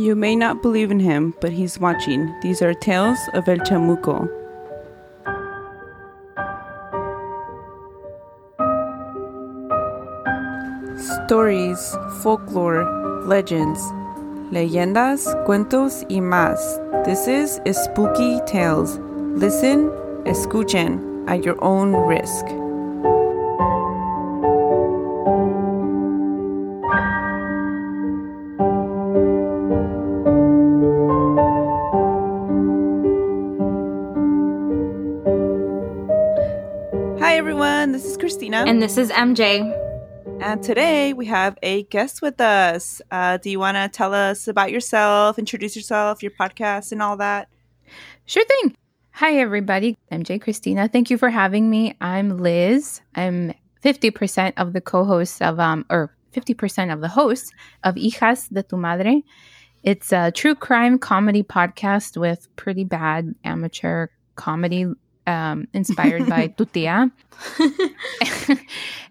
You may not believe in him, but he's watching. These are tales of El Chamuco. Stories, folklore, legends, leyendas, cuentos y más. This is Spooky Tales. Listen, escuchen at your own risk. This is Christina. And this is MJ. And today we have a guest with us. Uh, do you want to tell us about yourself, introduce yourself, your podcast, and all that? Sure thing. Hi, everybody. MJ Christina. Thank you for having me. I'm Liz. I'm 50% of the co hosts of, um, or 50% of the hosts of Hijas de tu Madre. It's a true crime comedy podcast with pretty bad amateur comedy um, inspired by Tu Tia.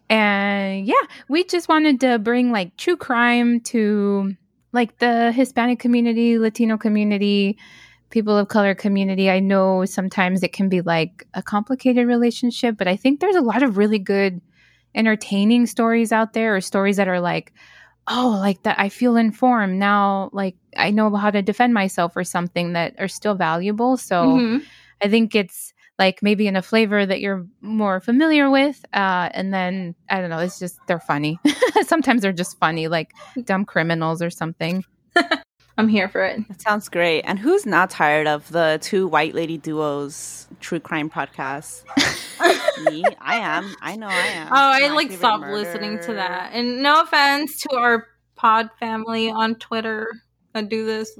and yeah, we just wanted to bring like true crime to like the Hispanic community, Latino community, people of color community. I know sometimes it can be like a complicated relationship, but I think there's a lot of really good entertaining stories out there or stories that are like, oh, like that I feel informed now, like I know how to defend myself or something that are still valuable. So Mhm. I think it's like maybe in a flavor that you're more familiar with. Uh, and then I don't know, it's just they're funny. Sometimes they're just funny, like dumb criminals or something. I'm here for it. That sounds great. And who's not tired of the two white lady duos true crime podcasts? Me, I am. I know I am. Oh, I My like Favorite stopped listening to that. And no offense to our pod family on Twitter that do this.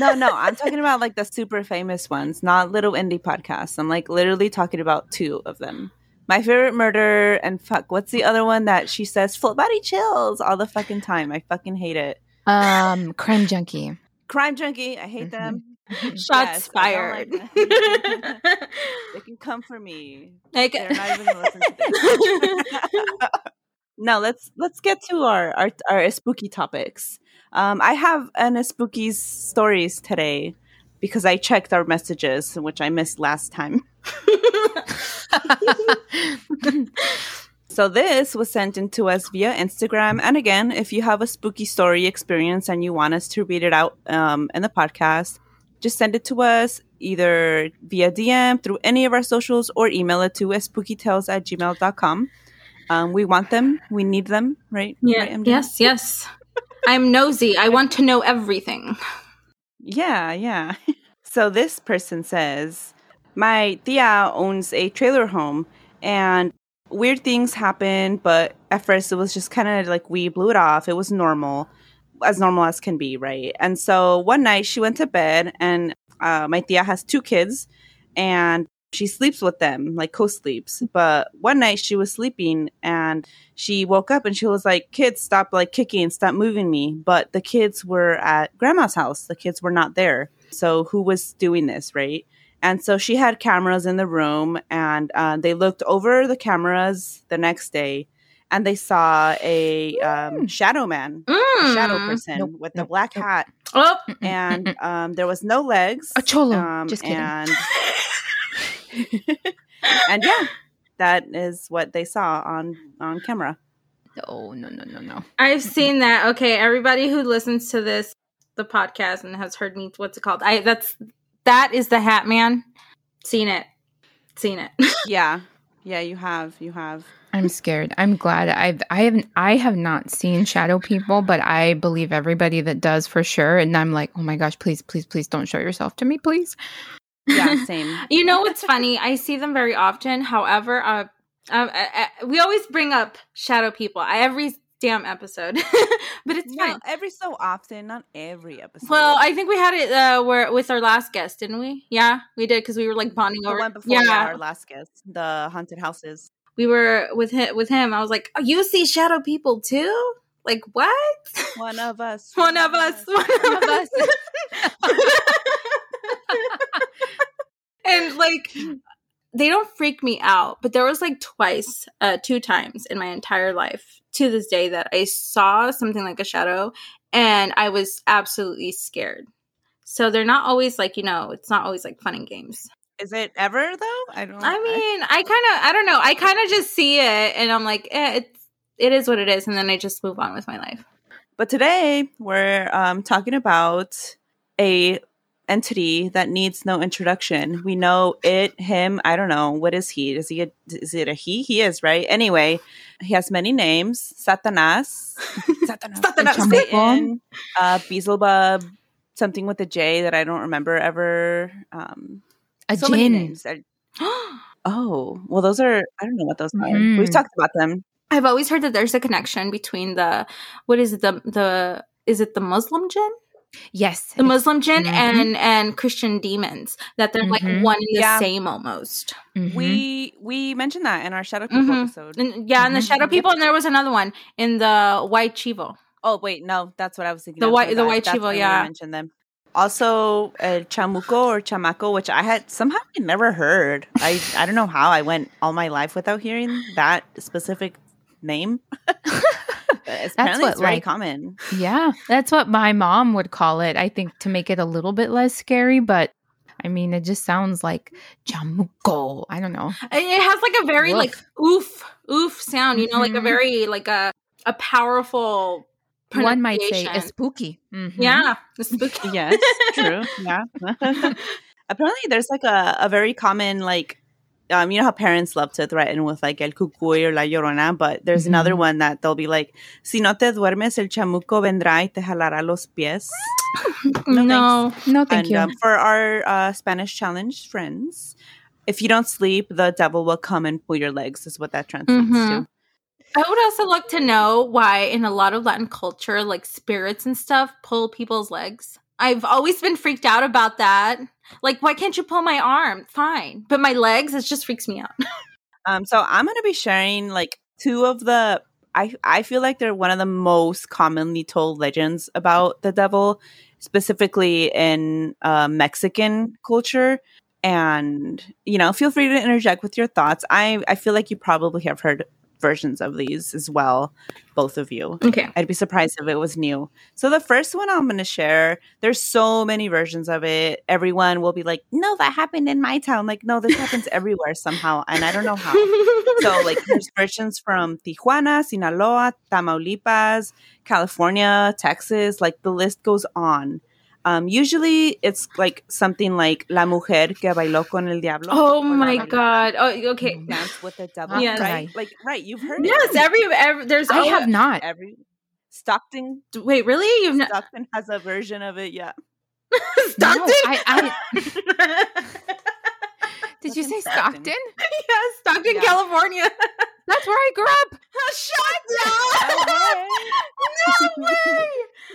No, no, I'm talking about like the super famous ones, not little indie podcasts. I'm like literally talking about two of them. My favorite murder and fuck, what's the other one that she says full body chills all the fucking time? I fucking hate it. Um, crime junkie. Crime junkie, I hate them. Shots Yes, fired. like they can come for me. like, They're not even gonna listen to this. no, let's let's get to our our, our spooky topics. Um, I have an spooky stories today because I checked our messages, which I missed last time. So this was sent in to us via Instagram. And again, if you have a spooky story experience and you want us to read it out um, in the podcast, just send it to us either via DM through any of our socials or email it to spookytales at gmail.com. Um, we want them. We need them, right? yeah, Right, yes, yes. I'm nosy. I want to know everything. Yeah, yeah. so this person says, My tia owns a trailer home and weird things happen, but at first it was just kind of like we blew it off. It was normal, as normal as can be, right? And so one night she went to bed and uh, my tia has two kids and she sleeps with them, like co sleeps. But one night she was sleeping and she woke up and she was like, Kids, stop like kicking, stop moving me. But the kids were at grandma's house. The kids were not there. So who was doing this, right? And so she had cameras in the room and uh, they looked over the cameras the next day and they saw a um, shadow man, a shadow Mm. person Nope, with a black nope. hat. Oh, And um, there was no legs. A cholo. Um, Just kidding. And, and yeah, that is what they saw on on camera. Oh no no no no. I've seen that. Okay, everybody who listens to this, the podcast, and has heard me, what's it called? I that's that is the Hat Man. Seen it, seen it. Yeah, yeah, you have, you have. I'm scared. I'm glad I've I haven't I have not seen shadow people, but I believe everybody that does for sure. And I'm like, oh my gosh, please, please, please don't show yourself to me, please. Yeah, same. You know what's funny? I see them very often. However, uh, uh, uh, uh, we always bring up shadow people I, every damn episode, but it's No, fine. every so often, not every episode. Well, I think we had it uh, where with our last guest, didn't we? Yeah, we did because we were like bonding the over. one before yeah, our last guest, the haunted houses. we were with him. With him, I was like, oh, "You see shadow people too? Like what? One of us. One of us. One of us." And like they don't freak me out, but there was like twice, uh, two times in my entire life to this day that I saw something like a shadow and I was absolutely scared. So they're not always like, you know, it's not always like fun and games. Is it ever though? I don't. I mean, I kind of, I don't know. I kind of just see it and I'm like, eh, it's, it is what it is. And then I just move on with my life. But today we're um, talking about a entity that needs no introduction. We know it, him. I don't know what is he. Is he? A, is it a he? He is right. Anyway, he has many names: Satanas, Satanas, Satanas. Satan, uh, Beelzebub, something with a J that I don't remember ever. Um, A so many jinn. Oh, well, those are. I don't know what those are. Mhm. We've talked about them. I've always heard that there's a connection between the, what is it, the, the, is it the Muslim jinn? Yes. the Muslim jinn Mhm. and and Christian demons that they're like Mhm. one and the Yeah. same almost. Mhm. We we mentioned that in our Shadow People Mhm. episode. And yeah, and the Mhm. shadow people, and there was another one in the white chivo. Oh wait, no, that's what I was thinking. The white- the bad. white That's chivo, when we yeah. mentioned them. Also, uh, chamuco or chamaco, which I had somehow I never heard. I I don't know how I went all my life without hearing that specific name. But Apparently, what, it's very like- common. Yeah, that's what my mom would call it. I think to make it a little bit less scary, but I mean, it just sounds like chamuco. I don't know. It has like a very Woof. like oof oof sound, you know, like a Mhm. very like a a powerful. One might say it's spooky. Mhm. Yeah, it's spooky. Yes, true. Yeah. Apparently, there's like a, a very common like. Um, you know how parents love to threaten with like el cucuy or la llorona, but there's another Mhm. one that they'll be like, "Si no te duermes, el chamuco vendrá y te jalará los pies." no, No, No, thank and you. um, for our uh, Spanish challenge friends, if you don't sleep, the devil will come and pull your legs. Is what that translates Mhm. to. I would also like to know why in a lot of Latin culture, like spirits and stuff, pull people's legs. I've always been freaked out about that. Like, why can't you pull my arm? Fine, but my legs, it just freaks me out. Um, so I'm gonna be sharing like two of the. I I feel like they're one of the most commonly told legends about the devil, specifically in uh, Mexican culture. And you know, feel free to interject with your thoughts. I I feel like you probably have heard versions of these as well, both of you. Okay. I'd be surprised if it was new. So the first one I'm going to share, there's so many versions of it. Everyone will be like, "No, that happened in my town." Like, no, this happens everywhere somehow, and I don't know how. So like there's versions from Tijuana, Sinaloa, Tamaulipas, California, Texas, like the list goes on. Um, usually it's like something like La Mujer que bailó con el diablo. oh my god. Oh, okay. Dance with the devil. Yes. Right? Like right, you've heard Yes, it. every, every there's I always, have not. every Stockton Wait, really? You've not Stockton has a version of it, yeah. Stockton? No, I- Did you say Stockton? Stockton? yeah, Stockton, Yeah. California. That's where I grew up. Shut up! no way!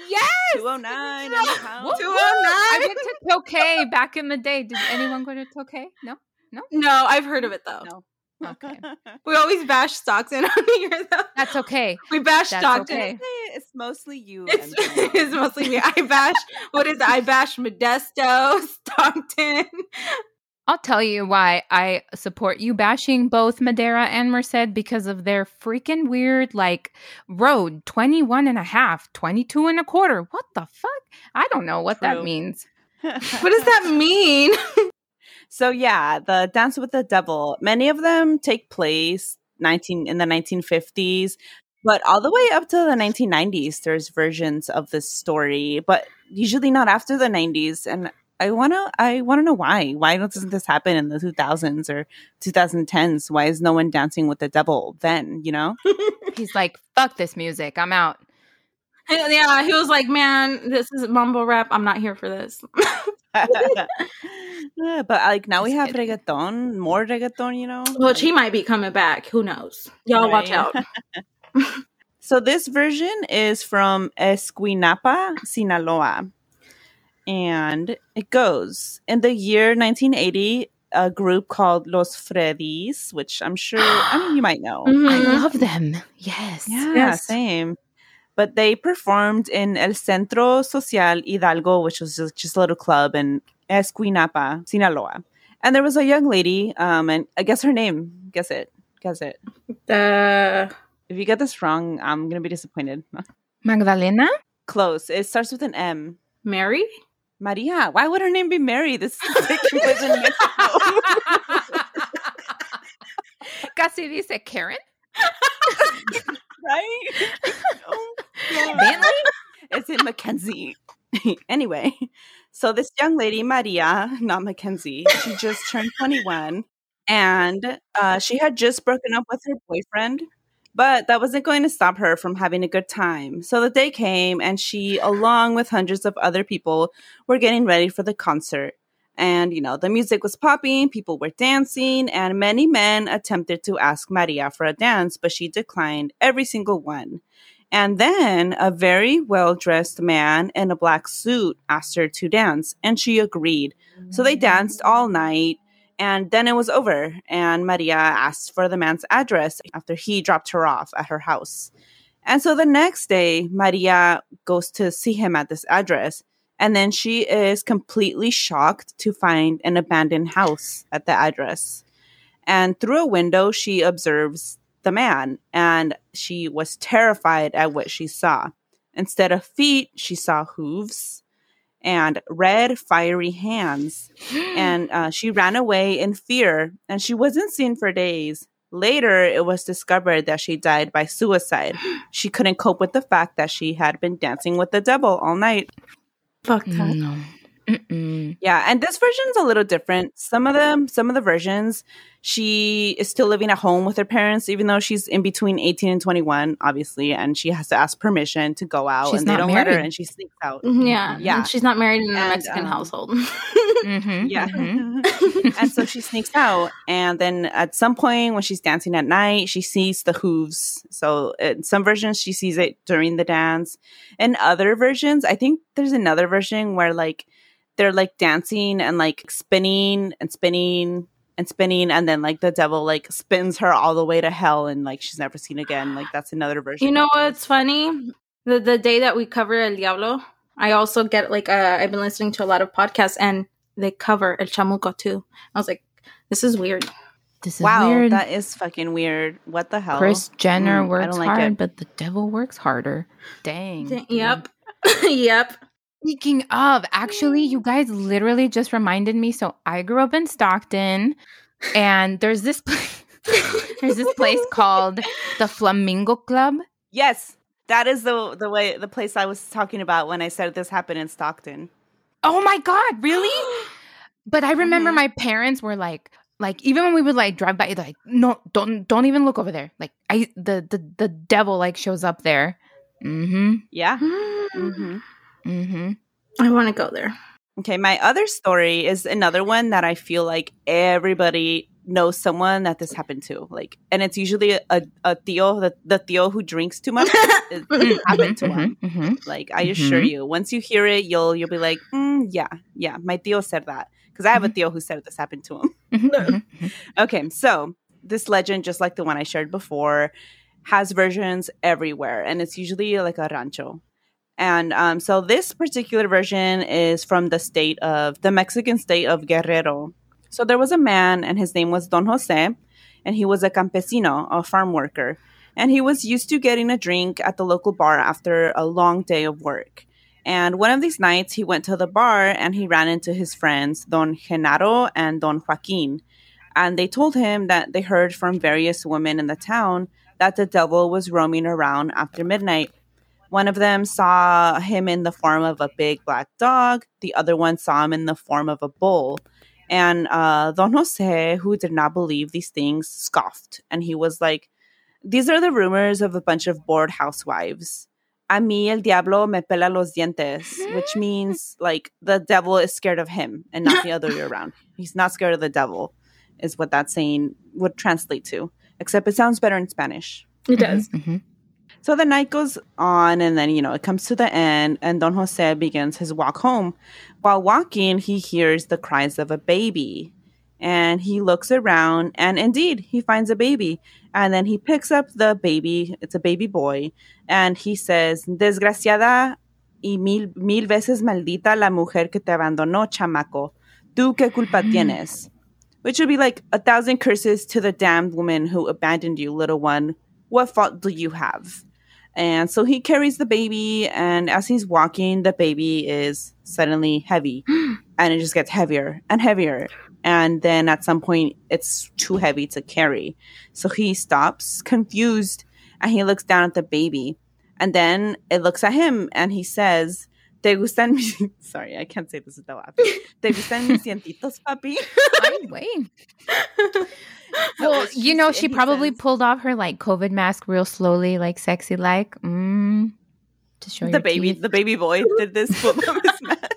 Yes. 209 in the house. Woo, woo. 209. I oh went to Tokay back in the day. Did anyone go to Tokay? No. No, No, I've heard of it though. No. Okay. We always bash Stockton on here though. That's okay. We bash That's Stockton. okay. it's mostly you. It's, it's mostly me. I bash. What is it? I bash Modesto, Stockton. I'll tell you why I support you bashing both Madera and Merced because of their freaking weird like road 21 and a half, 22 and a quarter. What the fuck? I don't know what that means. What does that mean? So yeah, the Dance with the Devil. Many of them take place 19 in the 1950s, but all the way up to the 1990s there's versions of this story, but usually not after the 90s and I want to I want to know why. Why doesn't this happen in the 2000s or 2010s? Why is no one dancing with the devil then, you know? He's like, fuck this music. I'm out. yeah, he was like, "Man, this is mumble rap. I'm not here for this." Yeah, but like now we have Just reggaeton, more reggaeton, you know? Which he might be coming back. Who knows? Y'all watch out. So this version is from Escuinapa, Sinaloa. And it goes in the year 1980, a group called Los Freddy's, which I'm sure, I mean, you might know. I Mhm. love them. Yes. Yeah, Yes. same. But they performed in El Centro Social Hidalgo, which was just, just a little club in Escuinapa, Sinaloa. And there was a young lady, um, and I guess her name. Guess it. Guess it. The If you get this wrong, I'm gonna be disappointed. Magdalena? Close. It starts with an M. Mary? Maria. Why would her name be Mary? This is place in Mexico. Casi dice Karen? right? Oh. Bentley? It's in Mackenzie. anyway, so this young lady, Maria, not Mackenzie, she just turned 21 and uh, she had just broken up with her boyfriend, but that wasn't going to stop her from having a good time. So the day came and she, along with hundreds of other people, were getting ready for the concert. And, you know, the music was popping, people were dancing, and many men attempted to ask Maria for a dance, but she declined every single one. And then a very well dressed man in a black suit asked her to dance, and she agreed. So they danced all night, and then it was over. And Maria asked for the man's address after he dropped her off at her house. And so the next day, Maria goes to see him at this address. And then she is completely shocked to find an abandoned house at the address. And through a window, she observes the man, and she was terrified at what she saw. Instead of feet, she saw hooves and red, fiery hands. And uh, she ran away in fear, and she wasn't seen for days. Later, it was discovered that she died by suicide. She couldn't cope with the fact that she had been dancing with the devil all night. Fuck that. No. Mm-mm. Yeah, and this version's a little different. Some of them, some of the versions, she is still living at home with her parents, even though she's in between 18 and 21, obviously, and she has to ask permission to go out, She's and they don't let her, married. and she sneaks out. Yeah. Yeah. and She's not married in a Mexican um, household. Mhm, Yeah. mhm. and so she sneaks out. And then at some point, when she's dancing at night, she sees the hooves. So in some versions, she sees it during the dance. In other versions, I think there's another version where like they're like dancing and like spinning and spinning and spinning. And then like the devil like spins her all the way to hell and like she's never seen again. Like that's another version. You know what's funny? The the day that we cover El Diablo, I also get like uh, I've been listening to a lot of podcasts and they cover El Chamuco too. I was like, this is weird. This is Wow, weird. that is fucking weird. What the hell? Kris Jenner Mm, I works don't like hard, it. but the devil works harder. Dang. D- Yep. yep. Speaking of, actually, you guys literally just reminded me. So I grew up in Stockton, and there's this place, there's this place called the Flamingo Club. Yes, that is the the way the place I was talking about when I said this happened in Stockton. Oh my god, really? But I remember Mhm. my parents were like, like even when we would like drive by, they're like, no, don't don't even look over there. Like I the the the devil like shows up there. Mm-hmm. Yeah. I hmm Mm-hmm. I want to go there. Okay, my other story is another one that I feel like everybody knows someone that this happened to. Like, and it's usually a, a, a tío, the, the tío who drinks too much. it happened to him. Mm-hmm. Like, I assure Mhm. you, once you hear it, you'll you'll be like, mm, yeah, yeah, my tío said that because I have a tío who said this happened to him. Mm-hmm. Okay, so this legend, just like the one I shared before, has versions everywhere, and it's usually like a rancho. And um, so this particular version is from the state of the Mexican state of Guerrero. So there was a man, and his name was Don Jose, and he was a campesino, a farm worker, and he was used to getting a drink at the local bar after a long day of work. And one of these nights, he went to the bar and he ran into his friends, Don Genaro and Don Joaquin and they told him that they heard from various women in the town that the devil was roaming around after midnight. One of them saw him in the form of a big black dog, the other one saw him in the form of a bull. And uh, Don Jose, who did not believe these things, scoffed. And he was like, These are the rumors of a bunch of bored housewives. A mí el diablo me pela los dientes, which means like the devil is scared of him and not the other way around. He's not scared of the devil is what that saying would translate to, except it sounds better in Spanish. It does. Mm-hmm. So the night goes on, and then, you know, it comes to the end, and Don Jose begins his walk home. While walking, he hears the cries of a baby, and he looks around, and indeed, he finds a baby. And then he picks up the baby, it's a baby boy, and he says, Desgraciada y mil, mil veces maldita la mujer que te abandonó, chamaco. ¿Tú qué culpa mm-hmm. tienes? which would be like a thousand curses to the damned woman who abandoned you, little one. What fault do you have? And so he carries the baby, and as he's walking, the baby is suddenly heavy, and it just gets heavier and heavier. And then at some point, it's too heavy to carry. So he stops, confused, and he looks down at the baby. And then it looks at him, and he says, ¿Te gustan mis... Sorry, I can't say this without laughing. ¿Te gustan mis dientitos, papi? I'm waiting. Well, you know, she probably says- pulled off her like COVID mask real slowly, like sexy, like mm, to show the baby, teeth. the baby boy did this pull up his mask.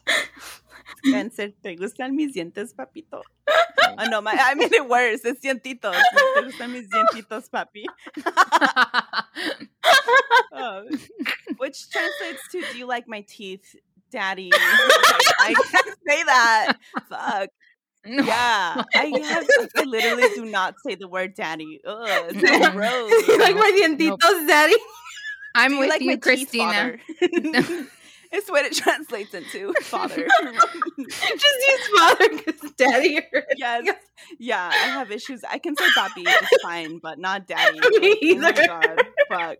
Spencer, ¿te gustan mis dientes, papito? Oh, no, my, I made it worse. It's dientitos. ¿Te gustan mis dientitos, papi? Oh, which translates to, do you like my teeth, daddy? I can't say that. Fuck. No. Yeah. I, have, I literally do not say the word daddy. Ugh, it's so gross. you like my dientitos, daddy? I'm you with like you, my teeth, Christina. father? it's what it translates into, father. Just use father because daddy hurt. yes, yeah, I have issues. I can say papi just fine, but not daddy. Me Oh my god, fuck.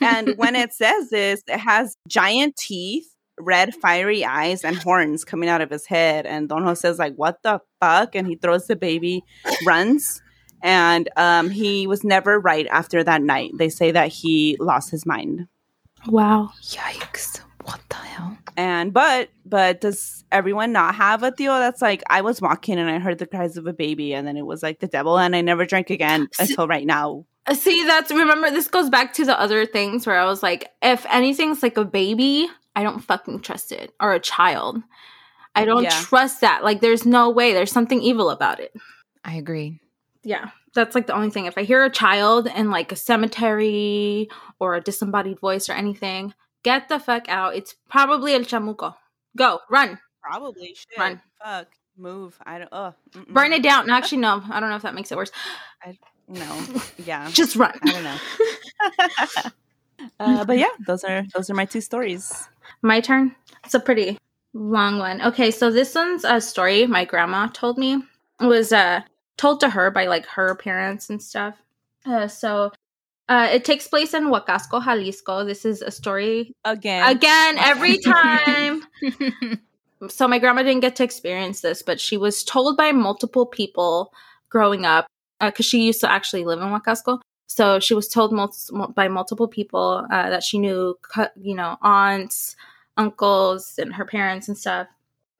And when it says this, it has giant teeth, red fiery eyes, and horns coming out of his head. And Don Jose's like, "What the fuck?" And he throws the baby, runs, and um, he was never right after that night. They say that he lost his mind. Wow. Yikes! What the hell? And but but does everyone not have a deal that's like I was walking and I heard the cries of a baby and then it was like the devil and I never drank again S- until right now. See, that's remember this goes back to the other things where I was like, if anything's like a baby, I don't fucking trust it. Or a child. I don't Yeah. trust that. Like there's no way. There's something evil about it. I agree. Yeah. That's like the only thing. If I hear a child in like a cemetery or a disembodied voice or anything, get the fuck out. It's probably El Chamuco. Go, run, Probably shit. Run. Fuck. Move. I don't uh mm-mm. burn it down. No, actually, no. I don't know if that makes it worse. No. Yeah. Just run. I don't know. uh, but yeah, those are those are my two stories. My turn. It's a pretty long one. Okay, so this one's a story my grandma told me. It was uh told to her by like her parents and stuff. Uh, so uh, it takes place in Huacasco, Jalisco. This is a story Again. again every time. so my grandma didn't get to experience this, but she was told by multiple people growing up because she used to actually live in Huacasco. So she was told mul- by multiple people uh, that she knew, you know, aunts, uncles, and her parents and stuff.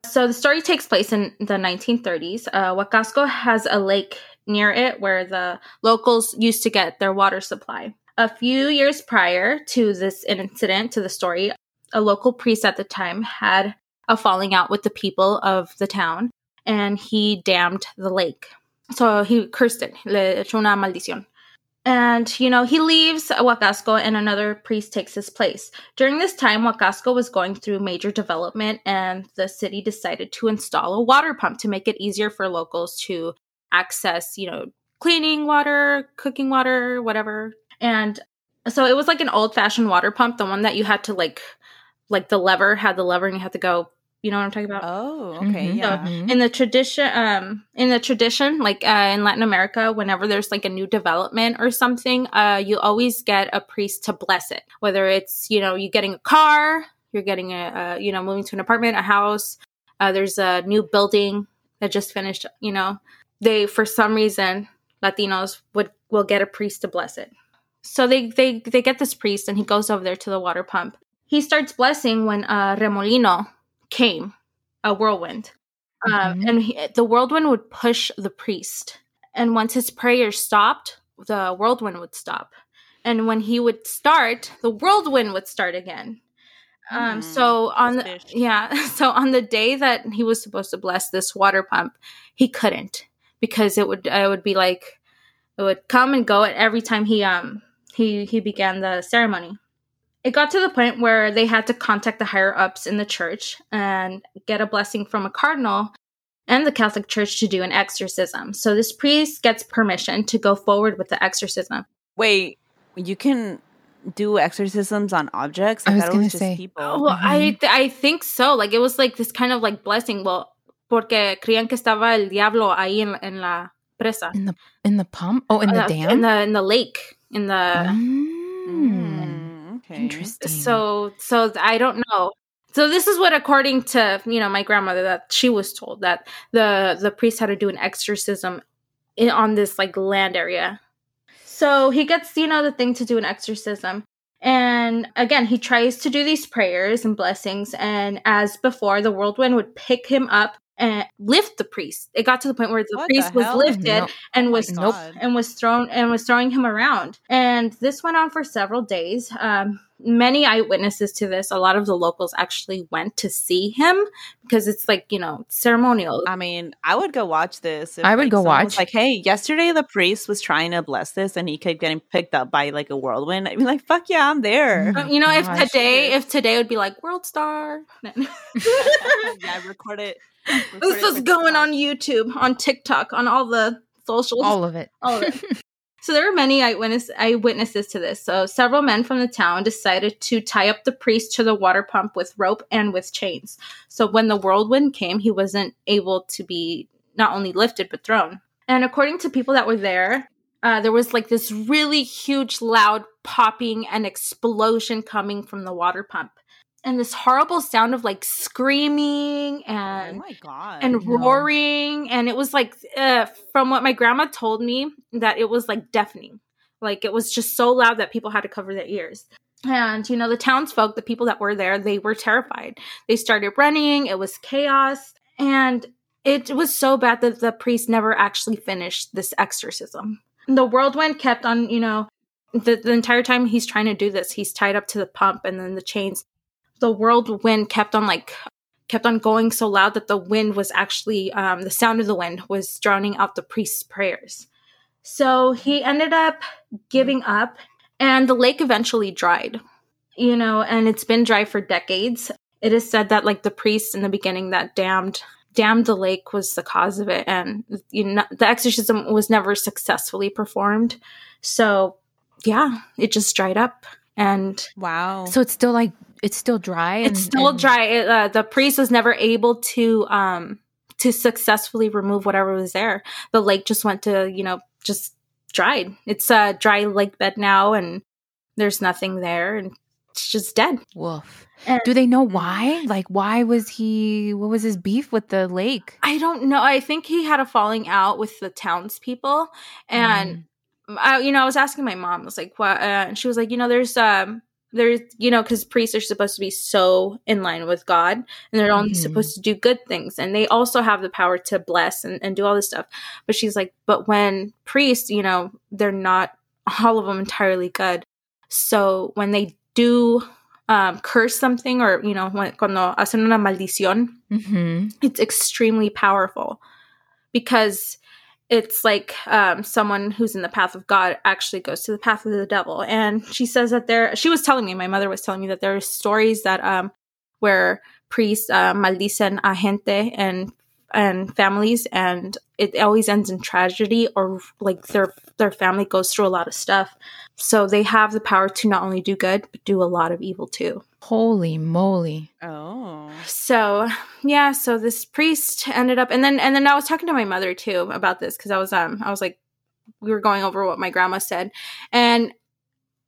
So the story takes place in the 1930s. Uh, Huacasco has a lake near it where the locals used to get their water supply. A few years prior to this incident, to the story, a local priest at the time had a falling out with the people of the town and he dammed the lake. So he cursed it, le echó una maldición. And, you know, he leaves Huacasco and another priest takes his place. During this time, Huacasco was going through major development and the city decided to install a water pump to make it easier for locals to access, you know, cleaning water, cooking water, whatever. And so it was like an old fashioned water pump, the one that you had to like, like the lever had the lever and you had to go, you know what I'm talking about? Oh, okay, Mhm. yeah. Mhm. in the tradition um in the tradition like uh, in latin america whenever there's like a new development or something uh you always get a priest to bless it whether it's you know you getting a car you're getting a uh, you know moving to an apartment a house uh, there's a new building that just finished you know they for some reason latinos would will get a priest to bless it so they they they get this priest and he goes over there to the water pump he starts blessing when uh remolino came a whirlwind. Um, Mhm. and he, the whirlwind would push the priest. And once his prayer stopped the whirlwind would stop. And when he would start the whirlwind would start again. Um Hmm, so on the, yeah so on the day that he was supposed to bless this water pump he couldn't. Because it would it would be like it would come and go at every time he um he he began the ceremony it got to the point where they had to contact the higher ups in the church and get a blessing from a cardinal and the Catholic Church to do an exorcism. So this priest gets permission to go forward with the exorcism. Wait, you can do exorcisms on objects? I was thought it gonna just say. people. Oh, well, I th- I think so. Like it was like this kind of like blessing. Well, porque creían que estaba el diablo ahí en, en la presa. In the in the pump? Oh, in the Uh, dam? In the in the lake. In the Mm. Mm, okay. Interesting. so so I don't know. So this is what according to, you know, my grandmother that she was told that the the priest had to do an exorcism in, on this like land area. So he gets, you know, the thing to do an exorcism. And again, he tries to do these prayers and blessings. And as before, the whirlwind would pick him up and lift the priest. It got to the point where the What priest the was lifted No. and Oh my was God. and was thrown and was throwing him around. And this went on for several days. Um, many eyewitnesses to this. A lot of the locals actually went to see him because it's like you know ceremonial. I mean, I would go watch this. if, I would like, go someone was watch. Like, hey, yesterday the priest was trying to bless this, and he kept getting picked up by like a whirlwind. I'd be like, fuck yeah, I'm there. Uh, you know, if today, if today would be like World Star, yeah, record it. this is going on YouTube, on TikTok, on all the socials. All of it. all of it. So there were many eyewitness eyewitnesses to this. So several men from the town decided to tie up the priest to the water pump with rope and with chains. So when the whirlwind came, he wasn't able to be not only lifted but thrown. And according to people that were there, uh, there was like this really huge, loud popping and explosion coming from the water pump, and this horrible sound of like screaming Oh and my god. and roaring and it was like uh, from what my grandma told me that it was like deafening. Like it was just so loud that people had to cover their ears. And you know the townsfolk the people that were there they were terrified. They started running it was chaos and it was so bad that the priest never actually finished this exorcism. The whirlwind kept on you know the, the entire time he's trying to do this he's tied up to the pump and then the chains the whirlwind kept on like kept on going so loud that the wind was actually um, the sound of the wind was drowning out the priest's prayers. So he ended up giving up and the lake eventually dried you know and it's been dry for decades. It is said that like the priest in the beginning that damned damned the lake was the cause of it and you know the exorcism was never successfully performed. So yeah it just dried up and wow. So it's still like it's still dry. And, it's still and- dry. It, uh, the priest was never able to um to successfully remove whatever was there. The lake just went to you know just dried. It's a dry lake bed now, and there's nothing there, and it's just dead. Woof. And- Do they know why? Like, why was he? What was his beef with the lake? I don't know. I think he had a falling out with the townspeople, and Mm. I, you know, I was asking my mom. I was like, "What?" Uh, and she was like, "You know, there's um." There's, you know, because priests are supposed to be so in line with God and they're only Mhm. supposed to do good things. And they also have the power to bless and, and do all this stuff. But she's like, but when priests, you know, they're not all of them entirely good. So when they do um, curse something or, you know, when, cuando hacen una maldición, Mhm. it's extremely powerful because it's like um, someone who's in the path of God actually goes to the path of the devil. And she says that there, she was telling me, my mother was telling me that there are stories that um, where priests uh, maldicen a gente and and families, and it always ends in tragedy or like their their family goes through a lot of stuff. So they have the power to not only do good but do a lot of evil too. Holy moly! oh. So yeah, so this priest ended up, and then and then I was talking to my mother too about this because I was um I was like we were going over what my grandma said, and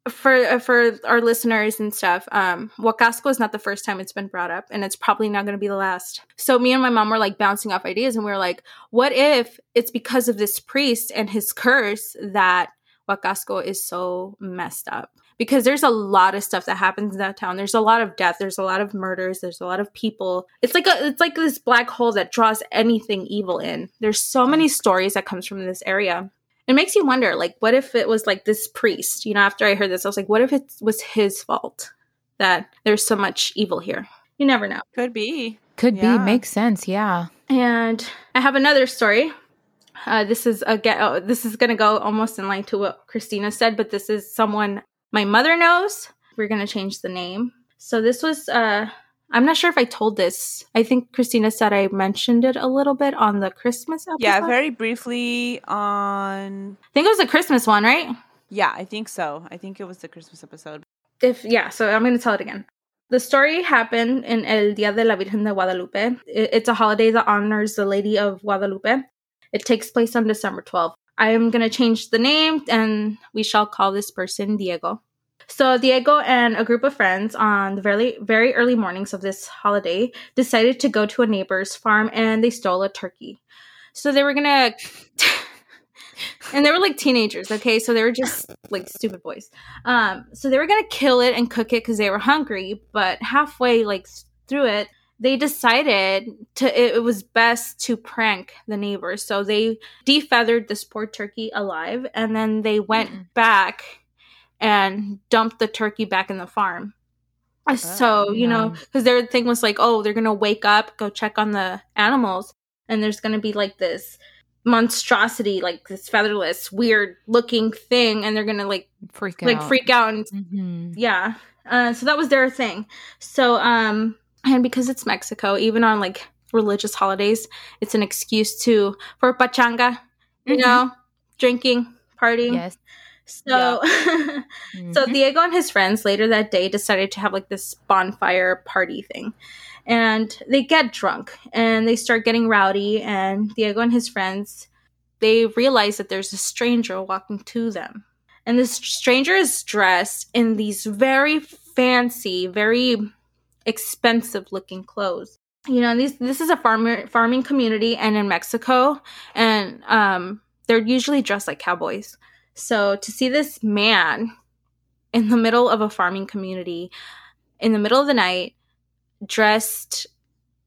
for uh, for our listeners and stuff, um, is not the first time it's been brought up, and it's probably not going to be the last. So me and my mom were like bouncing off ideas, and we were like, what if it's because of this priest and his curse that Huacasco is so messed up? because there's a lot of stuff that happens in that town. There's a lot of death. There's a lot of murders. There's a lot of people. It's like a it's like this black hole that draws anything evil in. There's so many stories that comes from this area. It makes you wonder, like, what if it was like this priest? You know, after I heard this, I was like, what if it was his fault that there's so much evil here? You never know. Could be. Could Yeah. be. Makes sense. Yeah. And I have another story. Uh, this is again. Oh, this is going to go almost in line to what Christina said, but this is someone my mother knows. We're going to change the name. So this was. Uh, I'm not sure if I told this. I think Christina said I mentioned it a little bit on the Christmas episode. Yeah, very briefly on. I think it was the Christmas one, right? Yeah, I think so. I think it was the Christmas episode. If yeah, so I'm going to tell it again. The story happened in El Día de la Virgen de Guadalupe. It's a holiday that honors the Lady of Guadalupe. It takes place on December 12th. I am going to change the name and we shall call this person Diego. So Diego and a group of friends on the very very early mornings of this holiday decided to go to a neighbor's farm and they stole a turkey. So they were to and they were like teenagers, okay? So they were just like stupid boys. Um so they were to kill it and cook it cuz they were hungry, but halfway like through it, they decided to it, was best to prank the neighbors so they defeathered this poor turkey alive and then they went mm back and dumped the turkey back in the farm oh, so you know because their thing was like oh they're gonna wake up go check on the animals and there's gonna be like this monstrosity like this featherless weird looking thing and they're gonna like freak like out. freak out and mm-hmm. yeah uh, so that was their thing so um and because it's Mexico, even on like religious holidays, it's an excuse to for pachanga, you mm-hmm. know, drinking, partying. Yes. So, yeah. mm-hmm. so Diego and his friends later that day decided to have like this bonfire party thing, and they get drunk and they start getting rowdy. And Diego and his friends they realize that there's a stranger walking to them, and this stranger is dressed in these very fancy, very expensive looking clothes. You know, these this is a farmer farming community and in Mexico and um they're usually dressed like cowboys. So to see this man in the middle of a farming community in the middle of the night dressed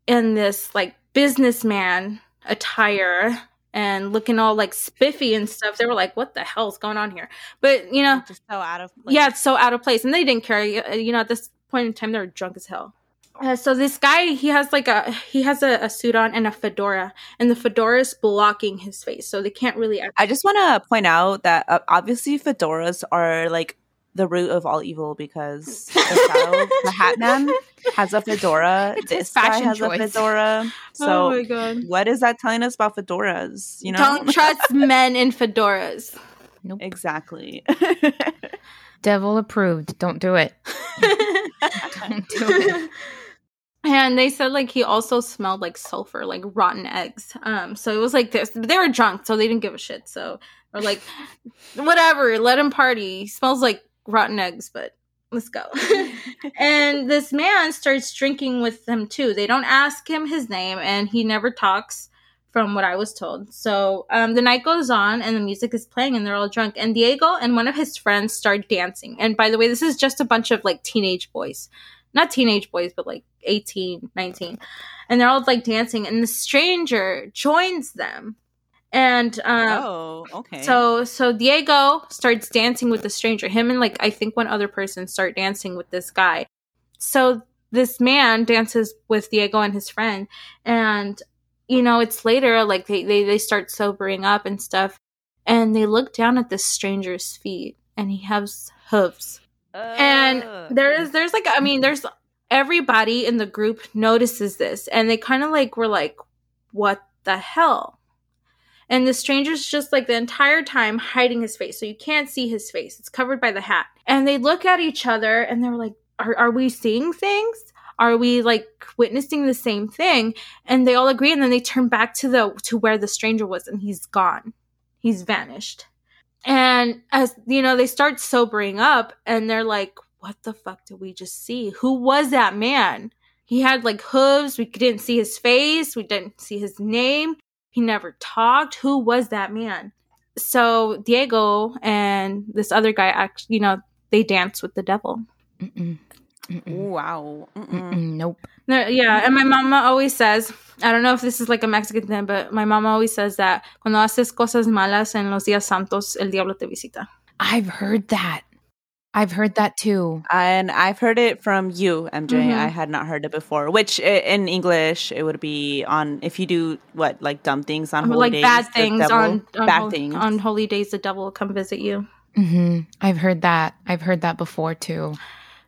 in this like businessman attire and looking all like spiffy and stuff. They were like, "What the hell is going on here?" But you know, just so out of place. Yeah, it's so out of place, and they didn't care. You uh, know, at this point in time, they were drunk as hell. Uh, so this guy, he has like a he has a, a, suit on and a fedora, and the fedora is blocking his face, so they can't really. I just want to point out that uh, obviously fedoras are like the root of all evil because the, shadow, the Hat Man has a fedora. It's this guy has choice. a fedora. So, oh my god, what is that telling us about fedoras? You know, don't trust men in fedoras. Nope. Exactly. Devil approved. Don't do it. don't do it. And they said like he also smelled like sulfur, like rotten eggs. Um, so it was like this. They were drunk, so they didn't give a shit. So or like, whatever, let him party. He smells like rotten eggs, but let's go. and this man starts drinking with them too. They don't ask him his name, and he never talks from what I was told. So um, the night goes on and the music is playing and they're all drunk. And Diego and one of his friends start dancing. And by the way, this is just a bunch of like teenage boys. Not teenage boys, but like 18, 19. And they're all like dancing. And the stranger joins them. And um, oh, okay. So so Diego starts dancing with the stranger. Him and like I think one other person start dancing with this guy. So this man dances with Diego and his friend, and you know, it's later, like they, they, they start sobering up and stuff, and they look down at this stranger's feet, and he has hooves. Uh, and there is, there's like, I mean, there's everybody in the group notices this, and they kind of like were like, what the hell? And the stranger's just like the entire time hiding his face. So you can't see his face. It's covered by the hat. And they look at each other and they're like, are, are we seeing things? are we like witnessing the same thing and they all agree and then they turn back to the to where the stranger was and he's gone he's vanished and as you know they start sobering up and they're like what the fuck did we just see? Who was that man? He had like hooves. We didn't see his face. We didn't see his name. He never talked. Who was that man? So diego and this other guy actually you know they dance with the devil. Mm-mm. Mm-mm. Wow. Mm-mm, nope. No, yeah, and my mama always says, I don't know if this is like a Mexican thing, but my mama always says that cuando haces cosas malas en los días santos, el diablo te visita. I've heard that. I've heard that too. And I've heard it from you, MJ. Mm-hmm. I had not heard it before, which in English it would be on if you do what, like dumb things on holy like days. bad things devil, on, on, bad ho- things. on holy days, the devil will come visit you. Mm-hmm. I've heard that. I've heard that before too.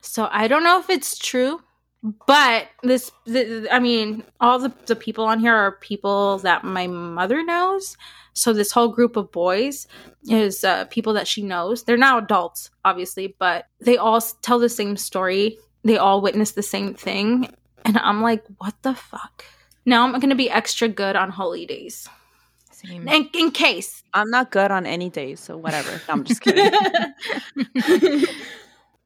So I don't know if it's true, but this, the, I mean, all the, the people on here are people that my mother knows. So this whole group of boys is uh, people that she knows. They're now adults, obviously, but they all tell the same story they all witnessed the same thing. And I'm like, what the fuck? Now I'm gonna be extra good on holidays. Same. In, in case. I'm not good on any day, so whatever. No, I'm just kidding.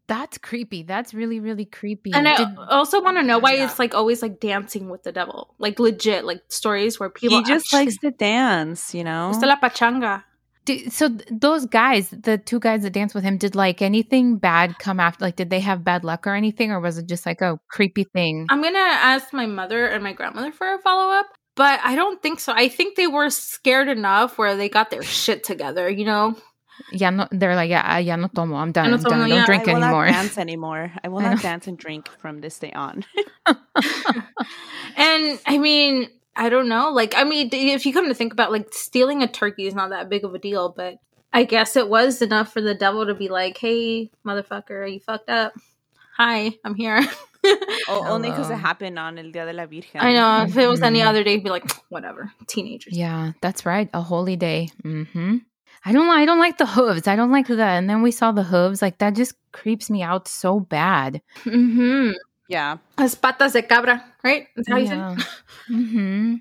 That's creepy. That's really, really creepy. And I Did- also want to know why Yeah. it's like always like dancing with the devil, like legit, like stories where people he just actually- likes to dance, you know. Gusta la pachanga. did- so th- those guys, the two guys that danced with him, did like anything bad come after? Like, did they have bad luck or anything, or was it just like a creepy thing? I'm gonna ask my mother and my grandmother for a follow up, but I don't think so. I think they were scared enough where they got their shit together. You know, Yeah, no, they're like, yeah, ya no tomo. I'm done. Ya no I'm done. tomo, I don't yeah, drink I will anymore. not dance anymore. I will I not know. dance and drink from this day on. and I mean, I don't know. Like, I mean, if you come to think about, like, stealing a turkey is not that big of a deal, but I guess it was enough for the devil to be like, "Hey, motherfucker, are you fucked up. Hi, I'm here." O- only because it happened on El Dia de la Virgen. I know. If it was any Mhm. other day, it'd be like, whatever, teenagers. Yeah, that's right. A holy day. hmm I don't. I don't like the hooves. I don't like that. And then we saw the hooves. Like that just creeps me out so bad. Mm-hmm. Yeah. Las patas de cabra, right? That's how you say it? hmm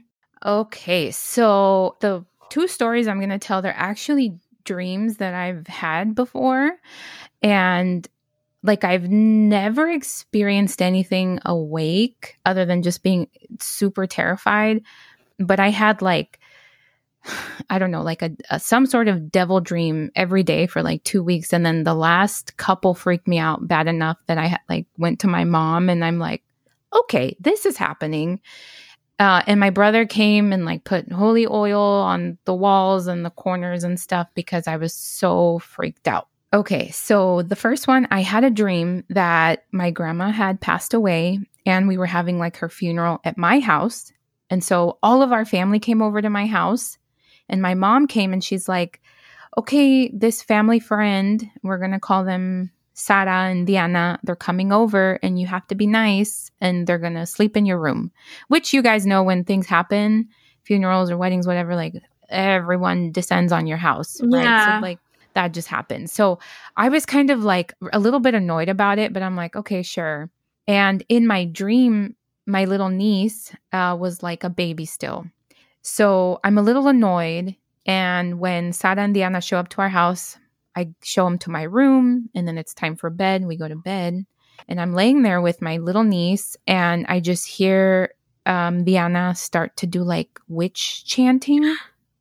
Okay, so the two stories I'm going to tell, they're actually dreams that I've had before. And like I've never experienced anything awake other than just being super terrified. But I had like, I don't know, like a, a some sort of devil dream every day for like two weeks, and then the last couple freaked me out bad enough that I like went to my mom, and I'm like, okay, this is happening. Uh, and my brother came and like put holy oil on the walls and the corners and stuff because I was so freaked out. Okay, so the first one, I had a dream that my grandma had passed away and we were having like her funeral at my house. And so all of our family came over to my house and my mom came and she's like, okay, this family friend, we're going to call them Sara and Diana, they're coming over and you have to be nice and they're going to sleep in your room, which you guys know when things happen, funerals or weddings, whatever, like everyone descends on your house, right? Yeah. So, like, that just happened. So I was kind of like a little bit annoyed about it, but I'm like, okay, sure. And in my dream, my little niece uh, was like a baby still. So I'm a little annoyed. And when Sara and Diana show up to our house, I show them to my room, and then it's time for bed. We go to bed, and I'm laying there with my little niece, and I just hear um, Diana start to do like witch chanting,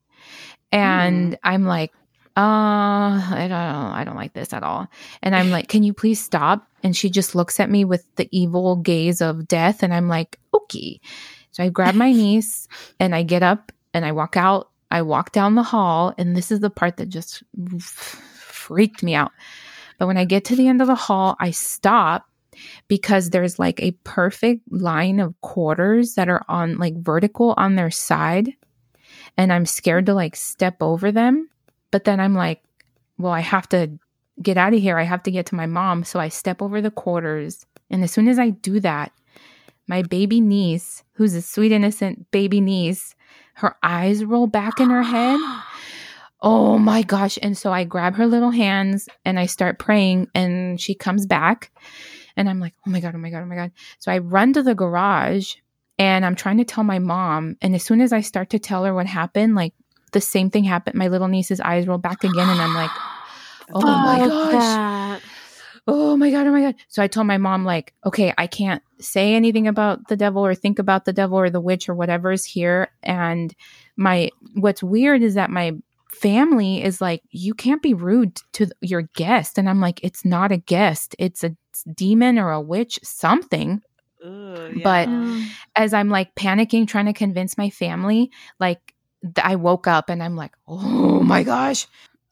and I'm like, uh, I don't, I don't like this at all. And I'm like, can you please stop? And she just looks at me with the evil gaze of death, and I'm like, okay. So I grab my niece, and I get up, and I walk out. I walk down the hall, and this is the part that just freaked me out. But when I get to the end of the hall, I stop because there's like a perfect line of quarters that are on like vertical on their side. And I'm scared to like step over them. But then I'm like, well, I have to get out of here. I have to get to my mom. So I step over the quarters. And as soon as I do that, my baby niece, who's a sweet, innocent baby niece, her eyes roll back in her head. Oh my gosh. And so I grab her little hands and I start praying, and she comes back. And I'm like, oh my God, oh my God, oh my God. So I run to the garage and I'm trying to tell my mom. And as soon as I start to tell her what happened, like the same thing happened. My little niece's eyes roll back again. And I'm like, oh my gosh that. Oh my god oh my god so i told my mom like okay i can't say anything about the devil or think about the devil or the witch or whatever is here and my what's weird is that my family is like you can't be rude to your guest and i'm like it's not a guest it's a demon or a witch something Ugh, But- yeah. Mm. as i'm like panicking trying to convince my family like i woke up and i'm like oh my gosh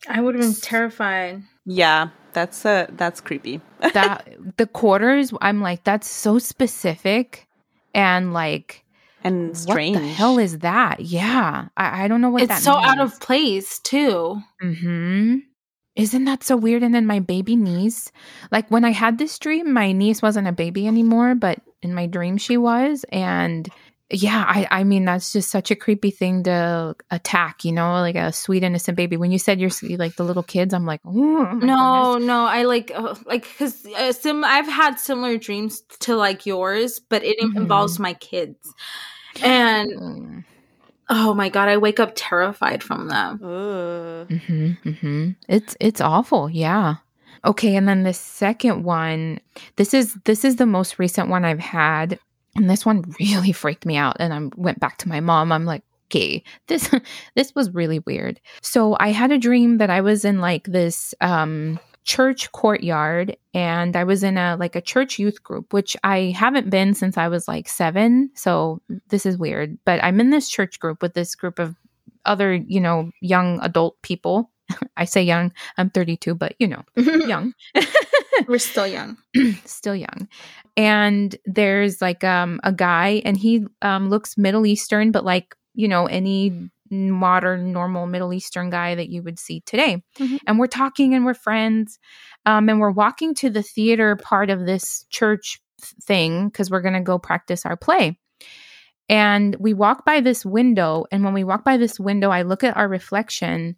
I would have been terrified. Yeah, that's uh, that's creepy. that the quarters i'm like that's so specific and like and strange. what the hell is that yeah i, I don't know what it's that so out of place too. hmm isn't that so weird and then my baby niece like when i had this dream my niece wasn't a baby anymore but in my dream she was and yeah, I, I mean, that's just such a creepy thing to attack, you know, like a sweet, innocent baby. When you said you're like the little kids, I'm like, oh, no, goodness. no, I like uh, like because uh, sim I've had similar dreams to like yours, but it Mhm. involves my kids, and Mm. oh my god, I wake up terrified from them. Ooh. hmm hmm It's it's awful. Yeah. Okay, and then the second one, this is this is the most recent one I've had, and this one really freaked me out. And I went back to my mom. I'm like, okay, this this was really weird. So I had a dream that I was in like this um church courtyard and I was in a like a church youth group, which I haven't been since I was like seven. So this is weird. But I'm in this church group with this group of other, you know, young adult people. I say young, I'm 32, but you know, young. We're still young. still young and there's like um a guy and he um looks middle eastern but like you know any modern normal middle eastern guy that you would see today Mhm. and we're talking and we're friends um and we're walking to the theater part of this church thing because we're going to go practice our play and we walk by this window and when we walk by this window i look at our reflection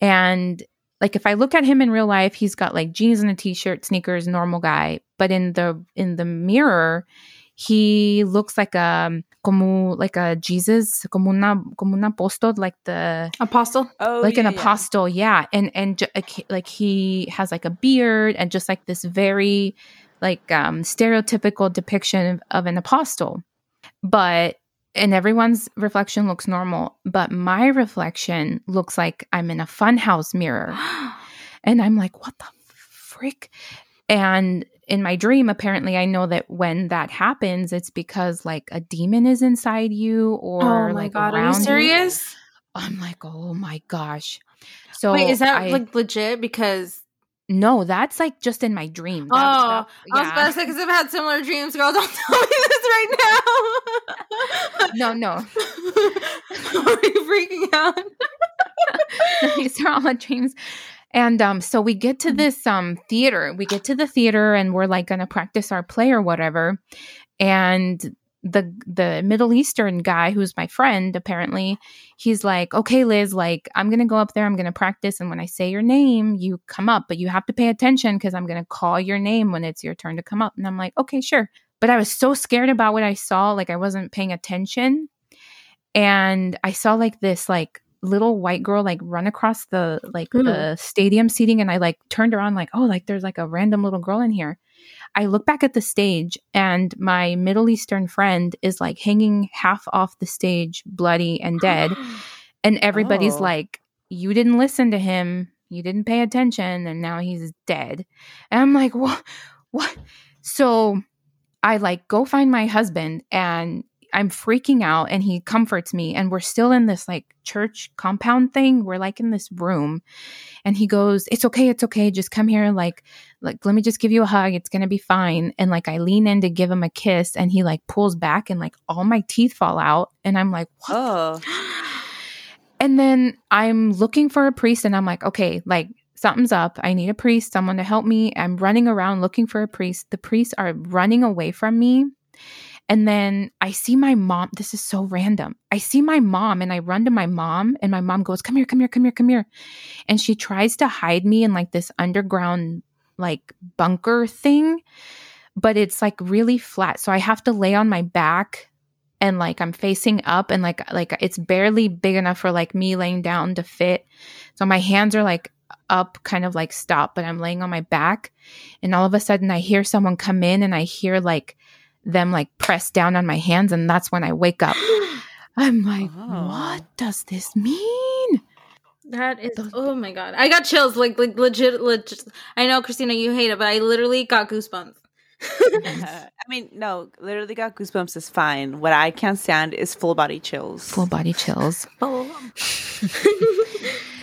and like if I look at him in real life, he's got like jeans and a t-shirt, sneakers, normal guy. But in the in the mirror, he looks like a como like a Jesus, como una como un apostol, like the Apostle. Oh, like yeah, an apostle, yeah. And and ju- like, he- like he has like a beard and just like this very like um stereotypical depiction of, of an apostle. But and everyone's reflection looks normal, but my reflection looks like I'm in a funhouse mirror. And I'm like, what the frick? And in my dream, apparently, I know that when that happens, it's because like a demon is inside you or oh my like god, are you serious? I'm like, oh my gosh. So Wait, is that I- like legit? Because no? That's like just in my dream. oh, That- that- I was about to say because I've had similar dreams. Girl, don't tell me this right now. no, no. are you freaking out? These are all my dreams. And um, so we get to this um theater. We get to the theater and we're like gonna practice our play or whatever. And the the Middle Eastern guy who's my friend, apparently, he's like, Okay, Liz, like I'm gonna go up there, I'm gonna practice, and when I say your name, you come up, but you have to pay attention because I'm gonna call your name when it's your turn to come up. And I'm like, Okay, sure. But I was so scared about what I saw, like I wasn't paying attention. And I saw like this like little white girl like run across the like Mm. the stadium seating and I like turned around like, oh, like there's like a random little girl in here. I look back at the stage and my Middle Eastern friend is like hanging half off the stage, bloody and dead. And everybody's Oh. like, You didn't listen to him, you didn't pay attention, and now he's dead. And I'm like, What what? So I like go find my husband and I'm freaking out and he comforts me and we're still in this like church compound thing. We're like in this room and he goes, "It's okay, it's okay. Just come here like like let me just give you a hug. It's going to be fine." And like I lean in to give him a kiss and he like pulls back and like all my teeth fall out and I'm like, "What Oh. and then I'm looking for a priest and I'm like, okay, like something's up. I need a priest, someone to help me. I'm running around looking for a priest. The priests are running away from me. And then I see my mom. This is so random. I see my mom and I run to my mom, and my mom goes, Come here, come here, come here, come here. And she tries to hide me in like this underground, like bunker thing, but it's like really flat. So I have to lay on my back and like I'm facing up and like like it's barely big enough for like me laying down to fit. So my hands are like up kind of like stop, but I'm laying on my back and all of a sudden I hear someone come in and I hear like them like press down on my hands and that's when I wake up. I'm like, Oh. what does this mean? That is Those- oh my god. I got chills like like legit legit. I know Christina you hate it, but I literally got goosebumps. I mean, no, literally got goosebumps is fine. What I can't stand is full body chills. Full body chills. oh.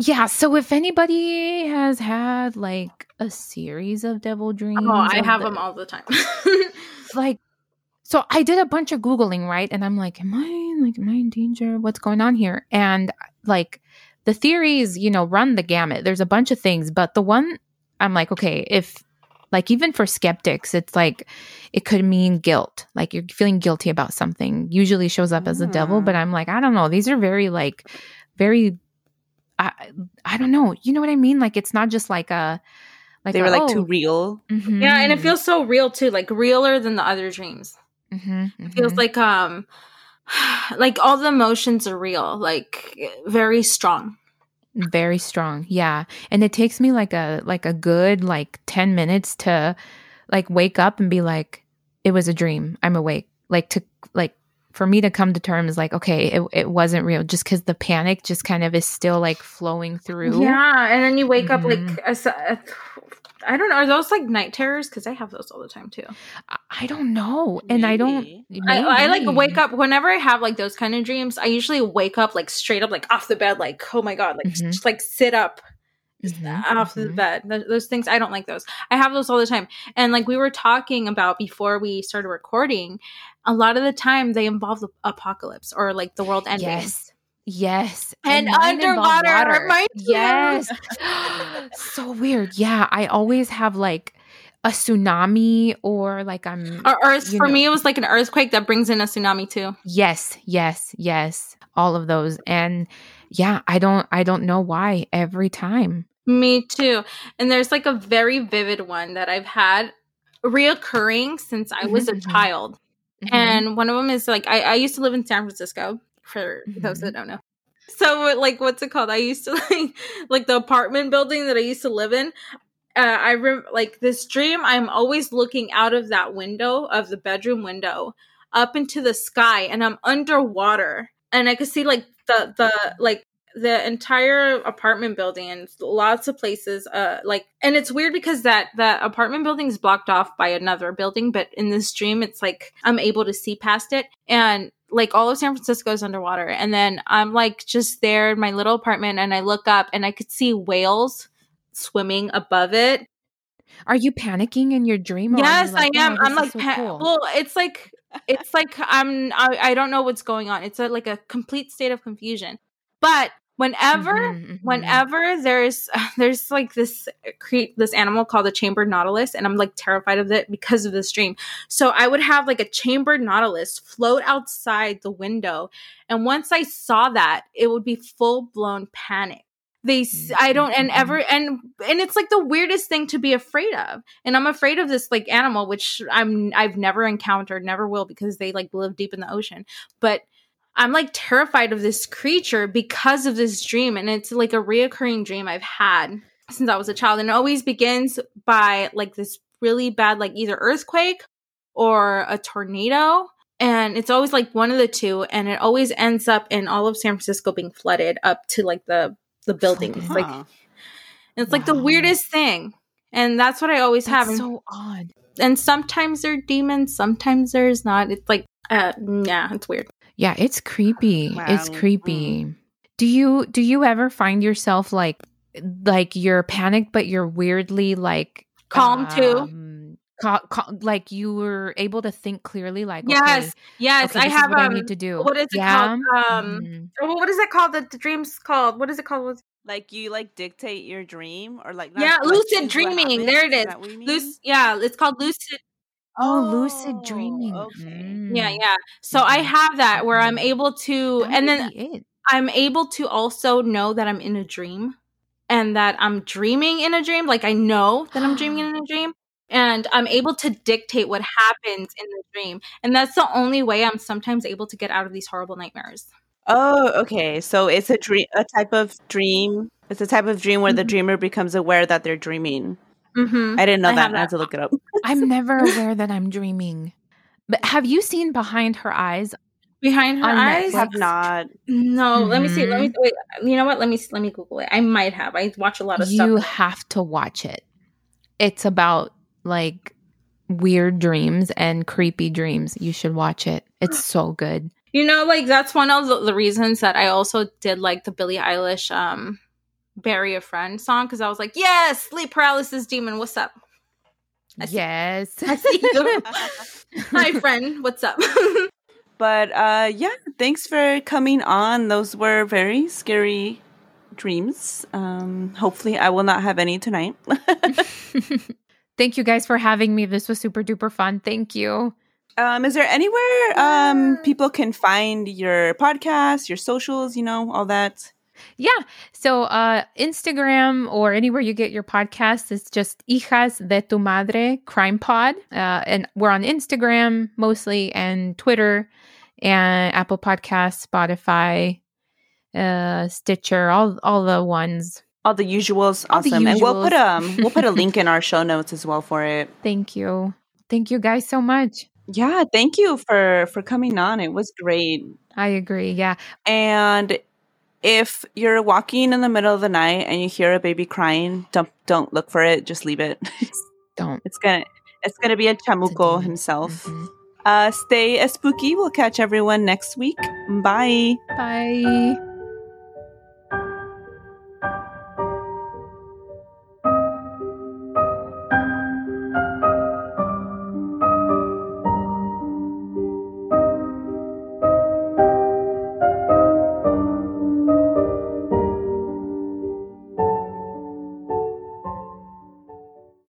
Yeah, so if anybody has had like a series of devil dreams, Oh, I have the- them all the time. like so i did a bunch of googling right and i'm like am i like am i in danger what's going on here and like the theories you know run the gamut there's a bunch of things but the one i'm like okay if Like even for skeptics, it's like it could mean guilt. Like you're feeling guilty about something. Usually shows up as the devil, Mm. but I'm like, I don't know. These are very like very I I don't know. You know what I mean? Like it's not just like a like they a, were like oh, too real. mhm, Yeah, and it feels so real too, like realer than the other dreams. mhm, It feels mhm. like um like all the emotions are real, like very strong. very strong yeah and it takes me like a like a good like 10 minutes to like wake up and be like it was a dream i'm awake like to like for me to come to terms like okay it, it wasn't real just because the panic just kind of is still like flowing through Yeah, and then you wake up Mhm. like a s- a- I don't know, are those like night terrors? Because I have those all the time too. I- i don't know and i don't Maybe. I, I like wake up whenever I have like those kind of dreams. I usually wake up like straight up, like off the bed, like oh my god, like Mhm. just like sit up Mhm, off the mhm. bed. Those things I don't like those. I have those all the time. And like we were talking about before we started recording, a lot of the time they involve the apocalypse or like the world ending. yes yes And involve underwater, water. mine too. yes so weird yeah i always have like a tsunami or like i'm Or earth for know. me it was like an earthquake that brings in a tsunami too. Yes, yes, yes. All of those. And yeah, I don't I don't know why every time. Me too. And there's like a very vivid one that I've had reoccurring since I was a Mhm, mhm. child. Mhm. And one of them is like I, I used to live in San Francisco for those that don't know. So like what's it called? I used to like like the apartment building that I used to live in. Uh, I rem- like this dream. I'm always looking out of that window of the bedroom window up into the sky, and I'm underwater, and I could see like the the like the entire apartment building and lots of places uh like and it's weird because that that apartment building is blocked off by another building but in this dream it's like i'm able to see past it. And like all of san francisco is underwater. And then i'm like just there in my little apartment and i look up and i could see whales swimming above it. Are you panicking in your dream? you yes like, i am. "Oh, i'm like so pa- cool." well it's like it's like i'm I, I don't know what's going on. It's a, like a complete state of confusion. But whenever Mhm, mhm. whenever there's there's like this create this animal called a chambered nautilus and i'm like terrified of it because of this dream so i would have like a chambered nautilus float outside the window and once i saw that it would be full blown panic. They i don't and ever and and it's like the weirdest thing to be afraid of and i'm afraid of this like animal which i'm i've never encountered never will because they like live deep in the ocean but I'm like terrified of this creature because of this dream. And it's like a reoccurring dream I've had since I was a child. And it always begins by like this really bad, like either earthquake or a tornado. And it's always like one of the two. And it always ends up in all of San Francisco being flooded up to like the the buildings. Like it's like the weirdest thing. And that's what I always have. That's And, so odd. and sometimes they're demons, sometimes there's not. It's like uh yeah, it's weird. Yeah, it's creepy. It's Wow. creepy. Do you do you ever find yourself like like you're panicked but you're weirdly like Calm too. um, ca- ca- like you were able to think clearly like Yes, okay, yes, okay, I this is have what um, I need to do. what is it Yeah? called? Um, Mhm. oh, what is it called? The, the dream's called. What is it called? Like you like dictate your dream or like Yeah, lucid dreaming. There it is. that what you mean? Luc- yeah, it's called lucid. Oh, lucid dreaming. Okay. Mm. Yeah, yeah. So I Mhm. have that where I'm Mhm. able to, That and then it. I'm able to also know that I'm in a dream, and that I'm dreaming in a dream. Like I know that I'm dreaming in a dream. And I'm able to dictate what happens in the dream. And that's the only way I'm sometimes able to get out of these horrible nightmares. Oh, okay. So it's a dream, a type of dream. It's a type of dream where the Mhm. dreamer becomes aware that they're dreaming. Mm-hmm. I didn't know I that. have I had to look it up. I'm never aware that I'm dreaming. But have you seen behind her eyes? Behind her eyes? Netflix. have not. No, let me see. Let me Mhm. wait. You know what? Let me let me Google it. I might have. I watch a lot of You stuff. have to watch it. It's about like weird dreams and creepy dreams. You should watch it. It's so good. You know, like that's one of the, the reasons that I also did like the Billie Eilish um "Bury a Friend" song because I was like, yes, sleep paralysis demon, what's up? I see- yes. I see you. Hi, friend, what's up? But uh, yeah, thanks for coming on. Those were very scary dreams. Um, hopefully, I will not have any tonight. Thank you guys for having me. This was super duper fun. Thank you. Um, is there anywhere um people can find your podcast, your socials, you know, all that? Yeah. So uh Instagram or anywhere you get your podcasts is just Hijas de tu Madre Crime Pod. Uh, and we're on Instagram mostly and Twitter and Apple Podcasts, Spotify, uh Stitcher, all all the ones. All the usuals, All the awesome. And we'll put um we'll put a link in our show notes as well for it. Thank you. Thank you guys so much. Yeah, thank you for for coming on. It was great. I agree. Yeah. And if you're walking in the middle of the night and you hear a baby crying, don't don't look for it. Just leave it. Don't. it's gonna it's gonna be a chamuco demon. himself. Mhm. Uh, stay spooky. We'll catch everyone next week. Bye. Bye.